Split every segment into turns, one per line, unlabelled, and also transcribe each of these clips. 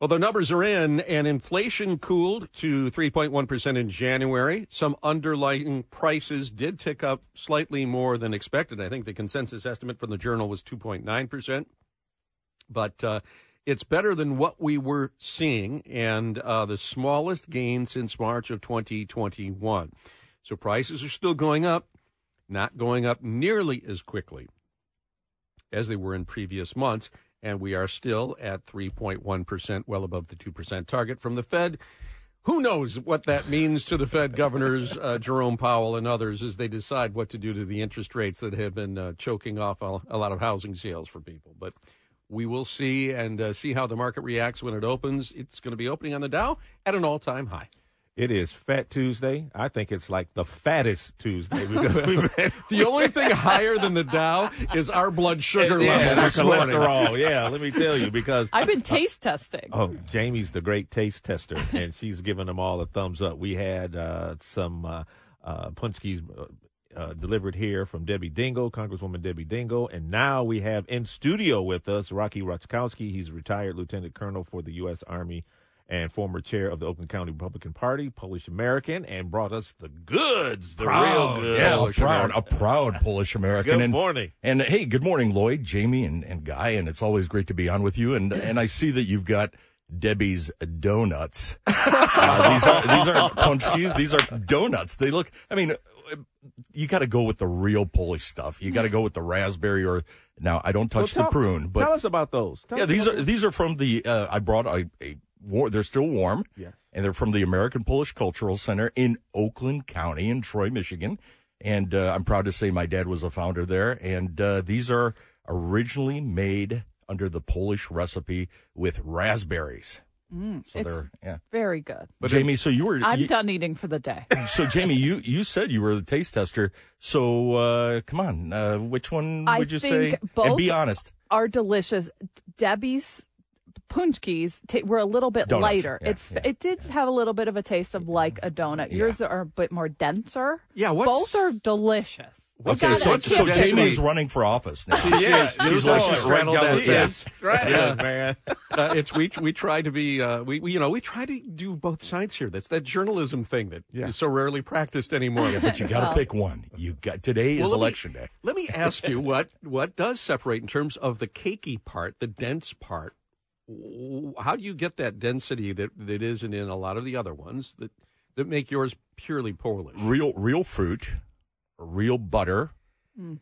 Well, the numbers are in, and inflation cooled to 3.1% in January. Some underlying prices did tick up slightly more than expected. I think the consensus estimate from the journal was 2.9%. But uh, it's better than what we were seeing, and uh, the smallest gain since March of 2021. So prices are still going up, not going up nearly as quickly as they were in previous months and we are still at 3.1%, well above the 2% target from the Fed. Who knows what that means to the Fed governors, uh, Jerome Powell and others, as they decide what to do to the interest rates that have been uh, choking off a, lot of housing sales for people. But we will see and uh, see how the market reacts when it opens. It's going to be opening on the Dow at an all time high.
It is Fat Tuesday. I think it's like the fattest Tuesday because
the only thing higher than the Dow is our blood sugar
yeah,
level,
our cholesterol. Yeah, let me tell you because
I've been taste testing.
Oh, Jamie's the great taste tester, and she's giving them all a thumbs up. We had uh, some uh, uh, paczkis uh, uh, delivered here from Debbie Dingell, Congresswoman Debbie Dingell, and now we have in studio with us Rocky Raczkowski. He's retired lieutenant colonel for the U.S. Army and former chair of the Oakland County Republican Party, Polish American, and brought us the goods, the
proud,
real goods.
Yeah, a proud, a proud Polish American.
good
and,
morning.
And hey, good morning, Lloyd, Jamie, and, and Guy. And it's always great to be on with you. And and I see that you've got Debbie's donuts. uh, these are these aren't paczkis. These are donuts. They look. I mean, you got to go with the real Polish stuff. You got to go with the raspberry or now I don't touch
well,
tell,
the
prune. But
tell us about those. Tell
yeah, these are those. these are from the. Uh, I brought a, a war, they're still warm.
Yes.
And they're from the American Polish Cultural Center in Oakland County in Troy, Michigan. And uh, I'm proud to say my dad was a founder there. And uh, these are originally made under the Polish recipe with raspberries.
Mm,
so they're yeah
very good.
But Jamie, so you were
I'm
you,
done eating for the day.
So Jamie, you you said you were the taste tester. So uh, come on, uh, which one
I
would you say? and be honest.
Are delicious. Debbie's paczkis t- were a little bit
Donuts.
lighter.
Yeah,
it
yeah.
it did have a little bit of a taste of like a donut. Yours are a bit more denser.
Yeah, what's-
both are delicious. I
Okay, so
I
so
can't-
Jamie's running for office now.
Yeah,
she's like she's right down the
Yes, right,
Yeah, man.
uh, it's we we try to be uh, we, we you know we try to do both sides here. That's that journalism thing that
Yeah.
is so rarely practiced anymore.
But you got to
Well-
pick one. You got today is
Well, let me-
election day.
Let me ask you what what does separate in terms of the cakey part, the dense part. W- How do you get that density that that isn't in a lot of the other ones that that make yours purely Polish?
Real real fruit, real butter,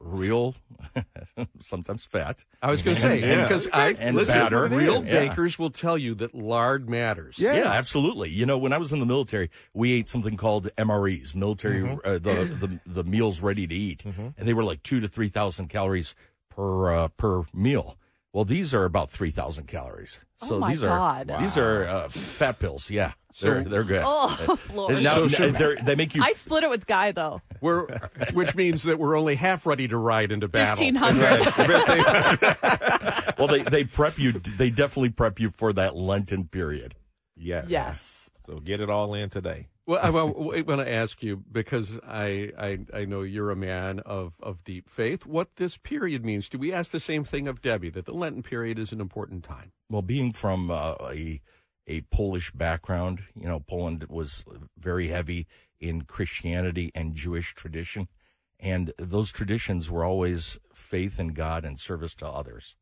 real sometimes fat.
I was going to say
Yeah.
because I
And
listen,
batter.
real
Yeah.
bakers will tell you that lard matters.
Yeah, absolutely. You know, when I was in the military, we ate something called MREs, military
Mm-hmm.
uh, the, the the meals ready to eat, and they were like two to three thousand calories per uh, per meal. Well, these are about three thousand calories. So
Oh, my
these
God.
are these are uh, fat pills. Yeah, they're they're good.
Oh, Lord.
Now,
So-
they're- they make you
I split it with Guy though.
We're, which means that we're only half ready to ride into battle.
Fifteen hundred.
well. They they prep you. They definitely prep you for that Lenten period.
Yes.
Yes.
So get it all in today.
Well, I, want to ask you because I, I I know you're a man of, of deep faith. What this period means? Do we ask the same thing of Debbie that the Lenten period is an important time?
Well, being from uh, a a Polish background, you know, Poland was very heavy in Christianity and Jewish tradition, and those traditions were always faith in God and service to others.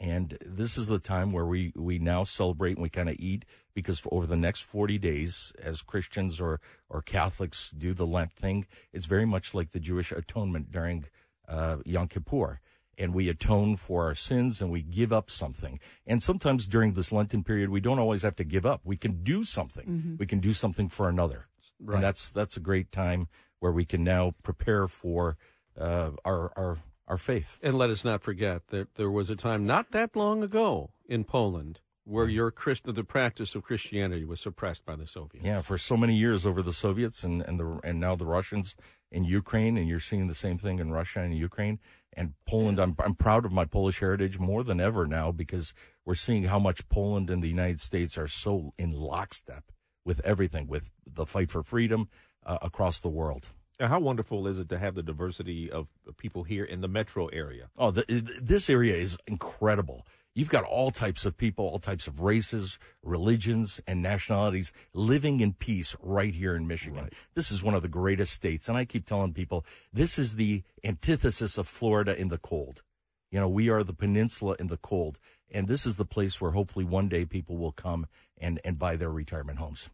And this is the time where we, we now celebrate and we kind of eat because for over the next 40 days, as Christians or, or Catholics do the Lent thing, it's very much like the Jewish atonement during uh, Yom Kippur. And we atone for our sins and we give up something. And sometimes during this Lenten period, we don't always have to give up. We can do something. We can do something for another.
Right.
And that's, that's a great time where we can now prepare for uh, our, our, our faith.
And let us not forget that there was a time not that long ago in Poland where your Christ, the practice of Christianity was suppressed by the Soviets.
Yeah, for so many years over the Soviets and, and the and now the Russians in Ukraine, and you're seeing the same thing in Russia and Ukraine and Poland. I'm I'm proud of my Polish heritage more than ever now because we're seeing how much Poland and the United States are so in lockstep with everything, with the fight for freedom uh, across the world.
Now, how wonderful is it to have the diversity of people here in the metro area?
Oh, the, this area is incredible. you've got all types of people, all types of races, religions, and nationalities living in peace right here in Michigan. This is one of the greatest states. And I keep telling people this is the antithesis of Florida in the cold. You know, we are the peninsula in the cold. And this is the place where hopefully one day people will come and, and buy their retirement homes.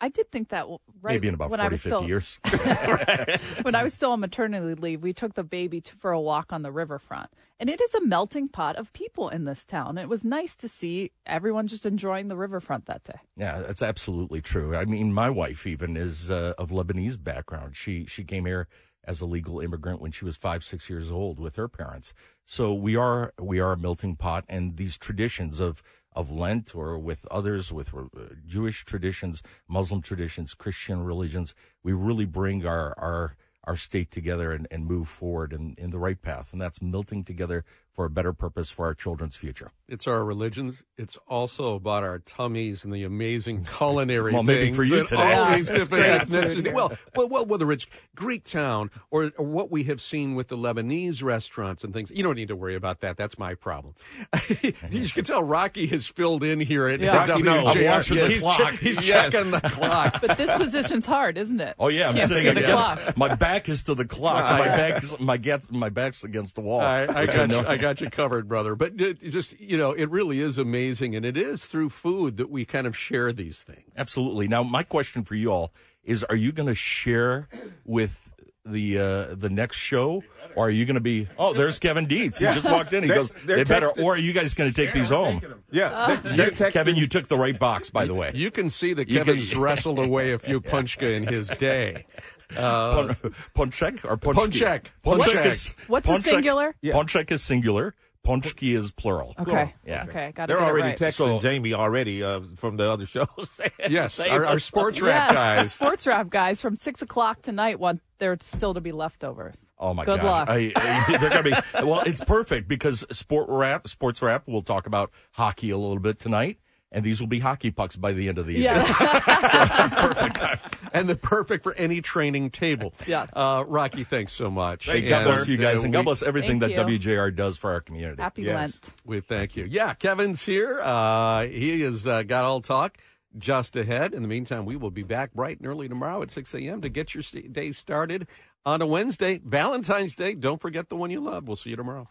I did think that right
Maybe in about
when
40,
I was
50
still,
years.
when I was still on maternity leave, we took the baby to, for a walk on the riverfront. And it is a melting pot of people in this town. It was nice to see everyone just enjoying the riverfront that day.
Yeah, that's absolutely true. I mean, my wife even is uh, of Lebanese background. She she came here as a legal immigrant when she was five six years old with her parents. So we are we are a melting pot, and these traditions of of Lent or with others with uh, Jewish traditions, Muslim traditions, Christian religions, we really bring our our our state together and, and move forward in, in the right path, and that's melting together for a better purpose for our children's future.
It's our religions. It's also about our tummies and the amazing culinary
Well, maybe for you today.
all these different ethnicities. Well, well, well, whether it's Greek town or, or what we have seen with the Lebanese restaurants and things, you don't need to worry about that. That's my problem. you can tell Rocky has filled in here at
Yeah.
Rocky knows.
WJR.
I'm
watching the
he's,
clock.
He's
Yes.
checking the clock.
But this position's hard, isn't it?
Oh yeah, I'm
Can't
sitting against. My back is to the clock.
Right.
My back is my gets my back's against the wall.
I, I
which
got
know-
you. I got you covered, brother. But it, it just you know, it really is amazing, and it is through food that we kind of share these things.
Absolutely. Now, my question for you all is: Are you going to share with the uh, the next show, or are you going to be? Oh, there's Kevin Dietz. He just walked in. He
They're-
goes,
they're
"They better."
texting-
Or are you guys going to take these home?
Yeah, they, they're texting.
Kevin, you took the right box, by the way.
You can see that
You
Kevin's
can-
wrestled away a few punchka in his day. Uh,
Pon- Ponchek or Ponchki?
Ponchek.
Ponchek
Ponchek.
What's the
Ponchek-
singular?
Yeah.
Ponchek is singular. Ponchki is plural.
Okay.
Yeah.
Okay. Got to
They're already
right.
texting
So-
Jamie already uh, from the other shows.
yes, our, our sports rap
yes, the
guys.
sports rap guys from six o'clock tonight want there still to be leftovers.
Oh my god.
Good
gosh!
luck.
I, I- they're gonna be well. It's perfect because sport rap, sports rap. We'll talk about hockey a little bit tonight, and these will be hockey pucks by the end of the year.
Yeah.
it's perfect time.
and the perfect for any training table.
Yeah.
Uh, Rocky, thanks so much.
Thank you,
God bless you guys,
uh,
and God bless everything that WJR does for our community.
Happy
Yes.
Lent.
We thank you. Yeah, Kevin's here. Uh, he has uh, got all talk just ahead. In the meantime, we will be back bright and early tomorrow at 6 a.m. to get your day started on a Wednesday, Valentine's Day. Don't forget the one you love. We'll see you tomorrow.